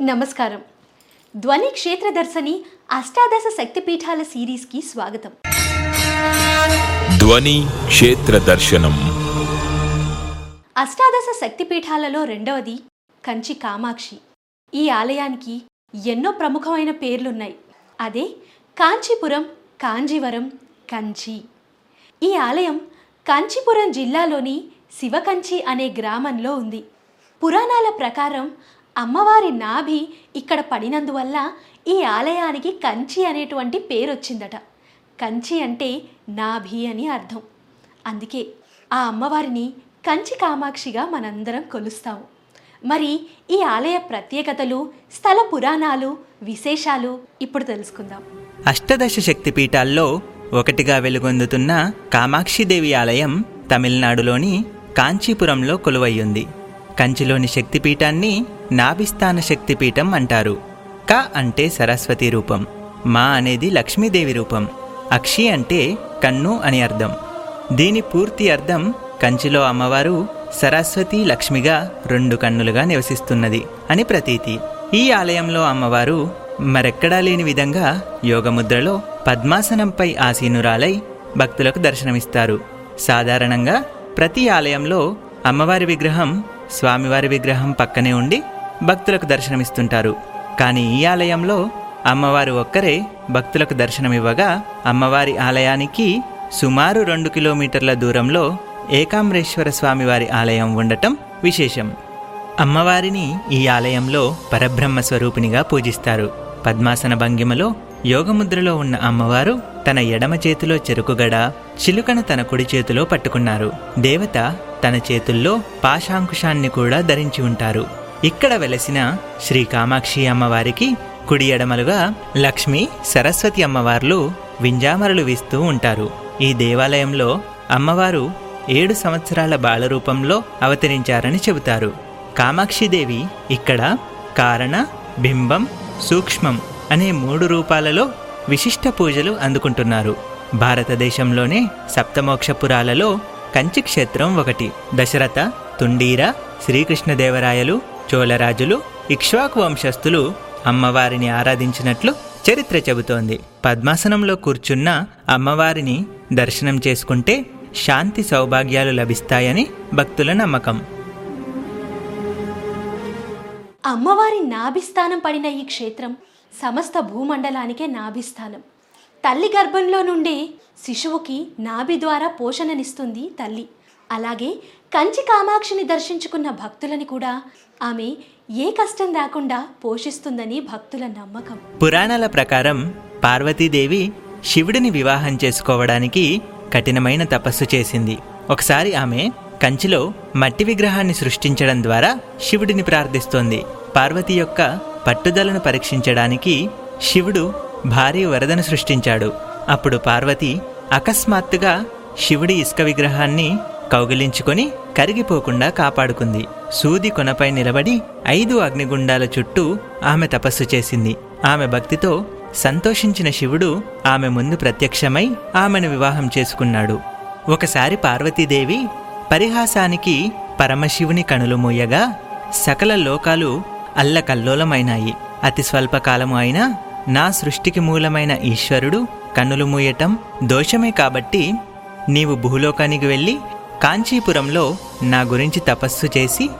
నమస్కారం. ధ్వని క్షేత్ర దర్శని అష్టాదశ శక్తిపీఠాల సిరీస్కి స్వాగతం. ధ్వని క్షేత్ర దర్శనం. అష్టాదశ శక్తిపీఠాలలో రెండవది కంచి కామాక్షి. ఈ ఆలయానికి ఎన్నో ప్రముఖమైన పేర్లున్నాయి. అదే కాంచీపురం కాంజీవరం కంచి. ఈ ఆలయం కాంచీపురం జిల్లాలోని శివకంచి అనే గ్రామంలో ఉంది. పురాణాల ప్రకారం అమ్మవారి నాభి ఇక్కడ పడినందువల్ల ఈ ఆలయానికి కంచి అనేటువంటి పేరు వచ్చిందట కంచి అంటే నాభి అని అర్థం. అందుకే ఆ అమ్మవారిని కంచి కామాక్షిగా మనందరం కొలుస్తాము. మరి ఈ ఆలయ ప్రత్యేకతలు స్థల పురాణాలు విశేషాలు ఇప్పుడు తెలుసుకుందాం. అష్టదశ శక్తిపీఠాల్లో ఒకటిగా వెలుగొందుతున్న కామాక్షిదేవి ఆలయం తమిళనాడులోని కాంచీపురంలో కొలువయ్యుంది. కంచిలోని శక్తిపీఠాన్ని నాభిస్థాన శక్తిపీఠం అంటారు. క అంటే సరస్వతి రూపం మా అనేది లక్ష్మీదేవి రూపం అక్షి అంటే కన్ను అని అర్థం. దీని పూర్తి అర్థం కంచిలో అమ్మవారు సరస్వతి లక్ష్మిగా రెండు కన్నులుగా నివసిస్తున్నది అని ప్రతీతి. ఈ ఆలయంలో అమ్మవారు మరెక్కడా లేని విధంగా యోగముద్రలో పద్మాసనంపై ఆసీనురాలై భక్తులకు దర్శనమిస్తారు. సాధారణంగా ప్రతి ఆలయంలో అమ్మవారి విగ్రహం స్వామివారి విగ్రహం పక్కనే ఉండి భక్తులకు దర్శనమిస్తుంటారు. కానీ ఈ ఆలయంలో అమ్మవారు ఒక్కరే భక్తులకు దర్శనమివ్వగా అమ్మవారి ఆలయానికి సుమారు రెండు కిలోమీటర్ల దూరంలో ఏకాంబరేశ్వర స్వామివారి ఆలయం ఉండటం విశేషం. అమ్మవారిని ఈ ఆలయంలో పరబ్రహ్మ స్వరూపిణిగా పూజిస్తారు. పద్మాసన భంగిమలో యోగముద్రలో ఉన్న అమ్మవారు తన ఎడమ చేతిలో చెరుకుగడ చిలుకను తన కుడి చేతిలో పట్టుకున్నారు. దేవత తన చేతుల్లో పాశాంకుశాన్ని కూడా ధరించి ఉంటారు. ఇక్కడ వెలసిన శ్రీ కామాక్షి అమ్మవారికి కుడి ఎడమలుగా లక్ష్మి సరస్వతి అమ్మవార్లు వింజామరలు వీస్తూ ఉంటారు. ఈ దేవాలయంలో అమ్మవారు ఏడు సంవత్సరాల బాలరూపంలో అవతరించారని చెబుతారు. కామాక్షిదేవి ఇక్కడ కారణ బింబం సూక్ష్మం అనే మూడు రూపాలలో విశిష్ట పూజలు అందుకుంటున్నారు. భారతదేశంలోనే సప్తమోక్షపురాలలో కంచి క్షేత్రం ఒకటి. దశరథ తుండీర శ్రీకృష్ణదేవరాయలు చోళరాజులు ఇక్ష్వాకు వంశస్థులు అమ్మవారిని ఆరాధించినట్లు చరిత్ర చెబుతోంది. పద్మాసనంలో కూర్చున్న అమ్మవారిని దర్శనం చేసుకుంటే శాంతి సౌభాగ్యాలు లభిస్తాయని భక్తుల నమ్మకం. అమ్మవారి నాభిస్థానం పడిన ఈ క్షేత్రం సమస్త భూమండలానికే నాభిస్థానం. తల్లి గర్భంలో నుండే శిశువుకి నాభి ద్వారా పోషణనిస్తుంది తల్లి. అలాగే కంచి కామాక్షిని దర్శించుకున్న భక్తులని కూడా ఆమె ఏ కష్టం రాకుండా పోషిస్తుందని భక్తుల నమ్మకం. పురాణాల ప్రకారం పార్వతీదేవి శివుడిని వివాహం చేసుకోవడానికి కఠినమైన తపస్సు చేసింది. ఒకసారి ఆమె కంచిలో మట్టి విగ్రహాన్ని సృష్టించడం ద్వారా శివుడిని ప్రార్థిస్తోంది. పార్వతి యొక్క పట్టుదలను పరీక్షించడానికి శివుడు భారీ వరదను సృష్టించాడు. అప్పుడు పార్వతి అకస్మాత్తుగా శివుడి ఇసుక విగ్రహాన్ని కౌగిలించుకొని కరిగిపోకుండా కాపాడుకుంది. సూది కొనపై నిలబడి ఐదు అగ్నిగుండాల చుట్టూ ఆమె తపస్సు చేసింది. ఆమె భక్తితో సంతోషించిన శివుడు ఆమె ముందు ప్రత్యక్షమై ఆమెను వివాహం చేసుకున్నాడు. ఒకసారి పార్వతీదేవి పరిహాసానికి పరమశివుని కనులు మూయగా సకల లోకాలు అల్లకల్లోలమైనాయి. అతి స్వల్పకాలము అయినా నా సృష్టికి మూలమైన ఈశ్వరుడు కన్నులు మూయటం దోషమే కాబట్టి నీవు భూలోకానికి వెళ్ళి కాంచీపురంలో నా గురించి తపస్సు చేసి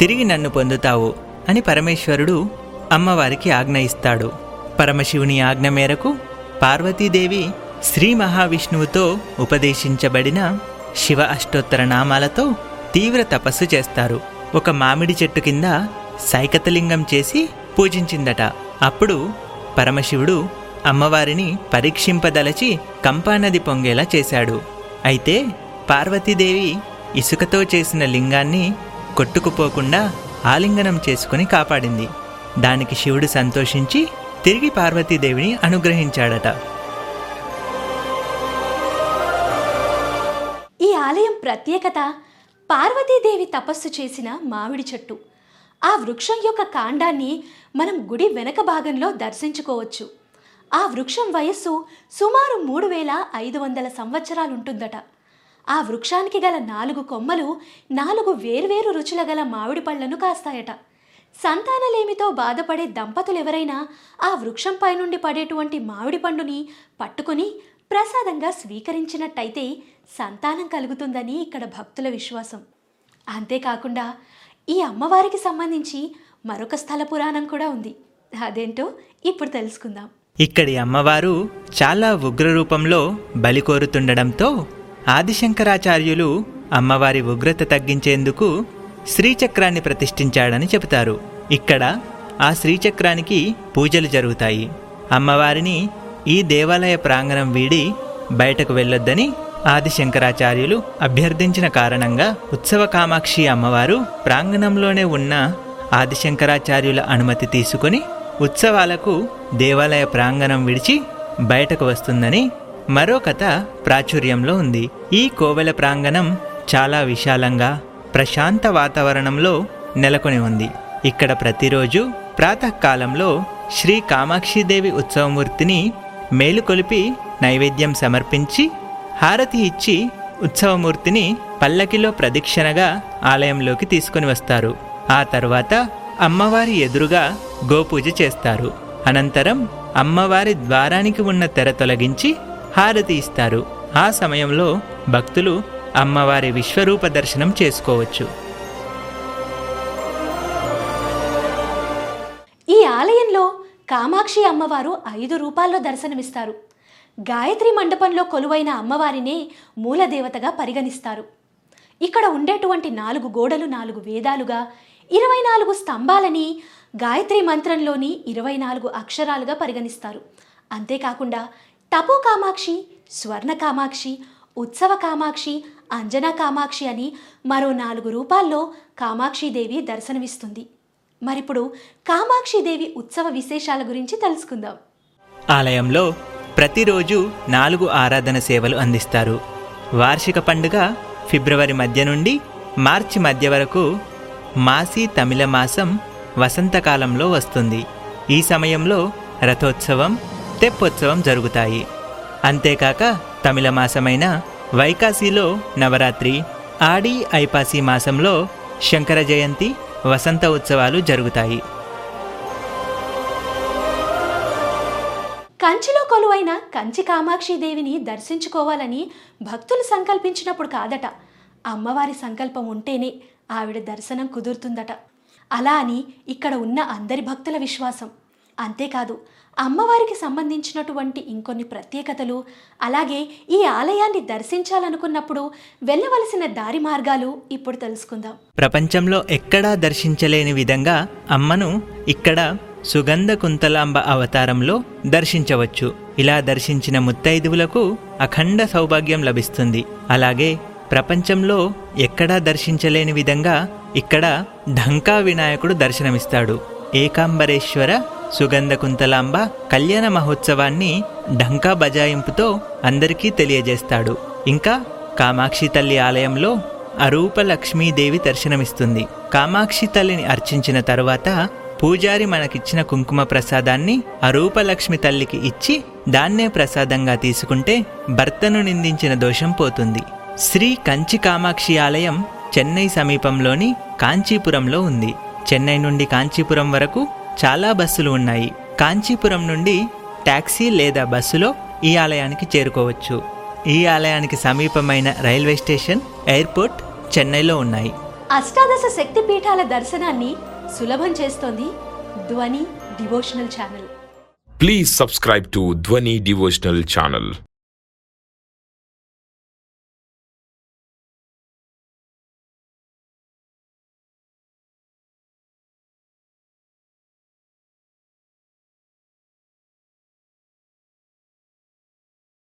తిరిగి నన్ను పొందుతావు అని పరమేశ్వరుడు అమ్మవారికి ఆజ్ఞ ఇస్తాడు. పరమశివుని ఆజ్ఞ మేరకు పార్వతీదేవి శ్రీ మహావిష్ణువుతో ఉపదేశించబడిన శివ అష్టోత్తర నామాలతో తీవ్ర తపస్సు చేస్తారు. ఒక మామిడి చెట్టు కింద సైకతలింగం చేసి పూజించిందట. అప్పుడు పరమశివుడు అమ్మవారిని పరీక్షింపదలచి కంపానది పొంగేలా చేశాడు. అయితే పార్వతీదేవి ఇసుకతో చేసిన లింగాన్ని కొట్టుకుపోకుండా ఆలింగనం చేసుకుని కాపాడింది. దానికి శివుడు సంతోషించి తిరిగి పార్వతీదేవిని అనుగ్రహించాడట. ఈ ఆలయం ప్రత్యేకత పార్వతీదేవి తపస్సు చేసిన మామిడి చెట్టు. ఆ వృక్షం యొక్క కాండాన్ని మనం గుడి వెనక భాగంలో దర్శించుకోవచ్చు. ఆ వృక్షం వయస్సు సుమారు మూడు వేల ఐదు వందల సంవత్సరాలుంటుందట. ఆ వృక్షానికి గల నాలుగు కొమ్మలు నాలుగు వేర్వేరు రుచుల గల మామిడి పళ్ళను కాస్తాయట. సంతానలేమితో బాధపడే దంపతులు ఎవరైనా ఆ వృక్షం పైనుండి పడేటువంటి మామిడి పండుని పట్టుకొని ప్రసాదంగా స్వీకరించినట్టయితే సంతానం కలుగుతుందని ఇక్కడ భక్తుల విశ్వాసం. అంతేకాకుండా ఈ అమ్మవారికి సంబంధించి మరొక స్థల పురాణం కూడా ఉంది. అదేంటో ఇప్పుడు తెలుసుకుందాం. ఇక్కడి అమ్మవారు చాలా ఉగ్ర రూపంలో బలి కోరుతుండడంతో ఆదిశంకరాచార్యులు అమ్మవారి ఉగ్రత తగ్గించేందుకు శ్రీచక్రాన్ని ప్రతిష్ఠించాడని చెబుతారు. ఇక్కడ ఆ శ్రీచక్రానికి పూజలు జరుగుతాయి. అమ్మవారిని ఈ దేవాలయ ప్రాంగణం వీడి బయటకు వెళ్ళొద్దని ఆదిశంకరాచార్యులు అభ్యర్థించిన కారణంగా ఉత్సవ కామాక్షి అమ్మవారు ప్రాంగణంలోనే ఉన్న ఆదిశంకరాచార్యుల అనుమతి తీసుకుని ఉత్సవాలకు దేవాలయ ప్రాంగణం విడిచి బయటకు వస్తుందని మరో కథ ప్రాచుర్యంలో ఉంది. ఈ కోవెల ప్రాంగణం చాలా విశాలంగా ప్రశాంత వాతావరణంలో నెలకొని ఉంది. ఇక్కడ ప్రతిరోజు ప్రాతకాలంలో శ్రీ కామాక్షిదేవి ఉత్సవమూర్తిని మేలుకొలిపి నైవేద్యం సమర్పించి హారతి ఇచ్చి ఉత్సవమూర్తిని పల్లకిలో ప్రదక్షిణగా ఆలయంలోకి తీసుకొని వస్తారు. ఆ తర్వాత అమ్మవారి ఎదురుగా గోపూజ చేస్తారు. అనంతరం అమ్మవారి ద్వారానికి ఉన్న తెర తొలగించి హారతి ఇస్తారు. ఆ సమయంలో భక్తులు అమ్మవారి విశ్వరూప దర్శనం చేసుకోవచ్చు. ఈ ఆలయంలో కామాక్షి అమ్మవారు ఐదు రూపాల్లో దర్శనమిస్తారు. గాయత్రి మండపంలో కొలువైన అమ్మవారినే మూలదేవతగా పరిగణిస్తారు. ఇక్కడ ఉండేటువంటి నాలుగు గోడలు నాలుగు వేదాలుగా ఇరవై నాలుగు స్తంభాలని గాయత్రి మంత్రంలోని ఇరవై నాలుగు అక్షరాలుగా పరిగణిస్తారు. అంతేకాకుండా తపో కామాక్షి స్వర్ణ కామాక్షి ఉత్సవ కామాక్షి అంజనా కామాక్షి అని మరో నాలుగు రూపాల్లో కామాక్షిదేవి దర్శనమిస్తుంది. మరిప్పుడు కామాక్షిదేవి ఉత్సవ విశేషాల గురించి తెలుసుకుందాం. ఆలయంలో ప్రతిరోజు నాలుగు ఆరాధన సేవలు అందిస్తారు. వార్షిక పండుగ ఫిబ్రవరి మధ్య నుండి మార్చి మధ్య వరకు మాసి తమిళ మాసం వసంతకాలంలో వస్తుంది. ఈ సమయంలో రథోత్సవం తెప్పోత్సవం జరుగుతాయి. అంతేకాక తమిళ మాసమైన వైకాసిలో నవరాత్రి ఆడి ఐపాసి మాసంలో శంకర జయంతి వసంత ఉత్సవాలు జరుగుతాయి. కంచిలో కొలువైన కంచి కామాక్షి దేవిని దర్శించుకోవాలని భక్తులు సంకల్పించినప్పుడు కాదట. అమ్మవారి సంకల్పం ఉంటేనే ఆవిడ దర్శనం కుదురుతుందట. అలా అని ఇక్కడ ఉన్న అందరి భక్తుల విశ్వాసం. అంతేకాదు అమ్మవారికి సంబంధించినటువంటి ఇంకొన్ని ప్రత్యేకతలు అలాగే ఈ ఆలయాన్ని దర్శించాలనుకున్నప్పుడు వెళ్ళవలసిన దారి మార్గాలు ఇప్పుడు తెలుసుకుందాం. ప్రపంచంలో ఎక్కడా దర్శించలేని విధంగా అమ్మను ఇక్కడ సుగంధ కుంతలాంబ అవతారంలో దర్శించవచ్చు. ఇలా దర్శించిన ముత్తైదువులకు అఖండ సౌభాగ్యం లభిస్తుంది. అలాగే ప్రపంచంలో ఎక్కడా దర్శించలేని విధంగా ఇక్కడ ఢంకా వినాయకుడు దర్శనమిస్తాడు. ఏకాంబరేశ్వర సుగంధ కుంతలాంబ కళ్యాణ మహోత్సవాన్ని ఢంకా బజాయింపుతో అందరికీ తెలియజేస్తాడు. ఇంకా కామాక్షి తల్లి ఆలయంలో అరూప లక్ష్మీదేవి దర్శనమిస్తుంది. కామాక్షి తల్లిని అర్చించిన తరువాత పూజారి మనకిచ్చిన కుంకుమ ప్రసాదాన్ని అరూపలక్ష్మి తల్లికి ఇచ్చి దాన్నే ప్రసాదంగా తీసుకుంటే భర్తను నిందించిన దోషం పోతుంది. శ్రీ కంచి కామాక్షి ఆలయం చెన్నై సమీపంలోని కాంచీపురంలో ఉంది. చెన్నై నుండి కాంచీపురం వరకు చాలా బస్సులు ఉన్నాయి. కాంచీపురం నుండి టాక్సీ లేదా బస్సులో ఈ ఆలయానికి చేరుకోవచ్చు. ఈ ఆలయానికి సమీపమైన రైల్వే స్టేషన్ ఎయిర్పోర్ట్ చెన్నైలో ఉన్నాయి. అష్టాదశ శక్తి పీఠాల దర్శనాన్ని సులభం చేస్తోంది ధ్వని devotional channel. Please subscribe to Dhwani Devotional channel.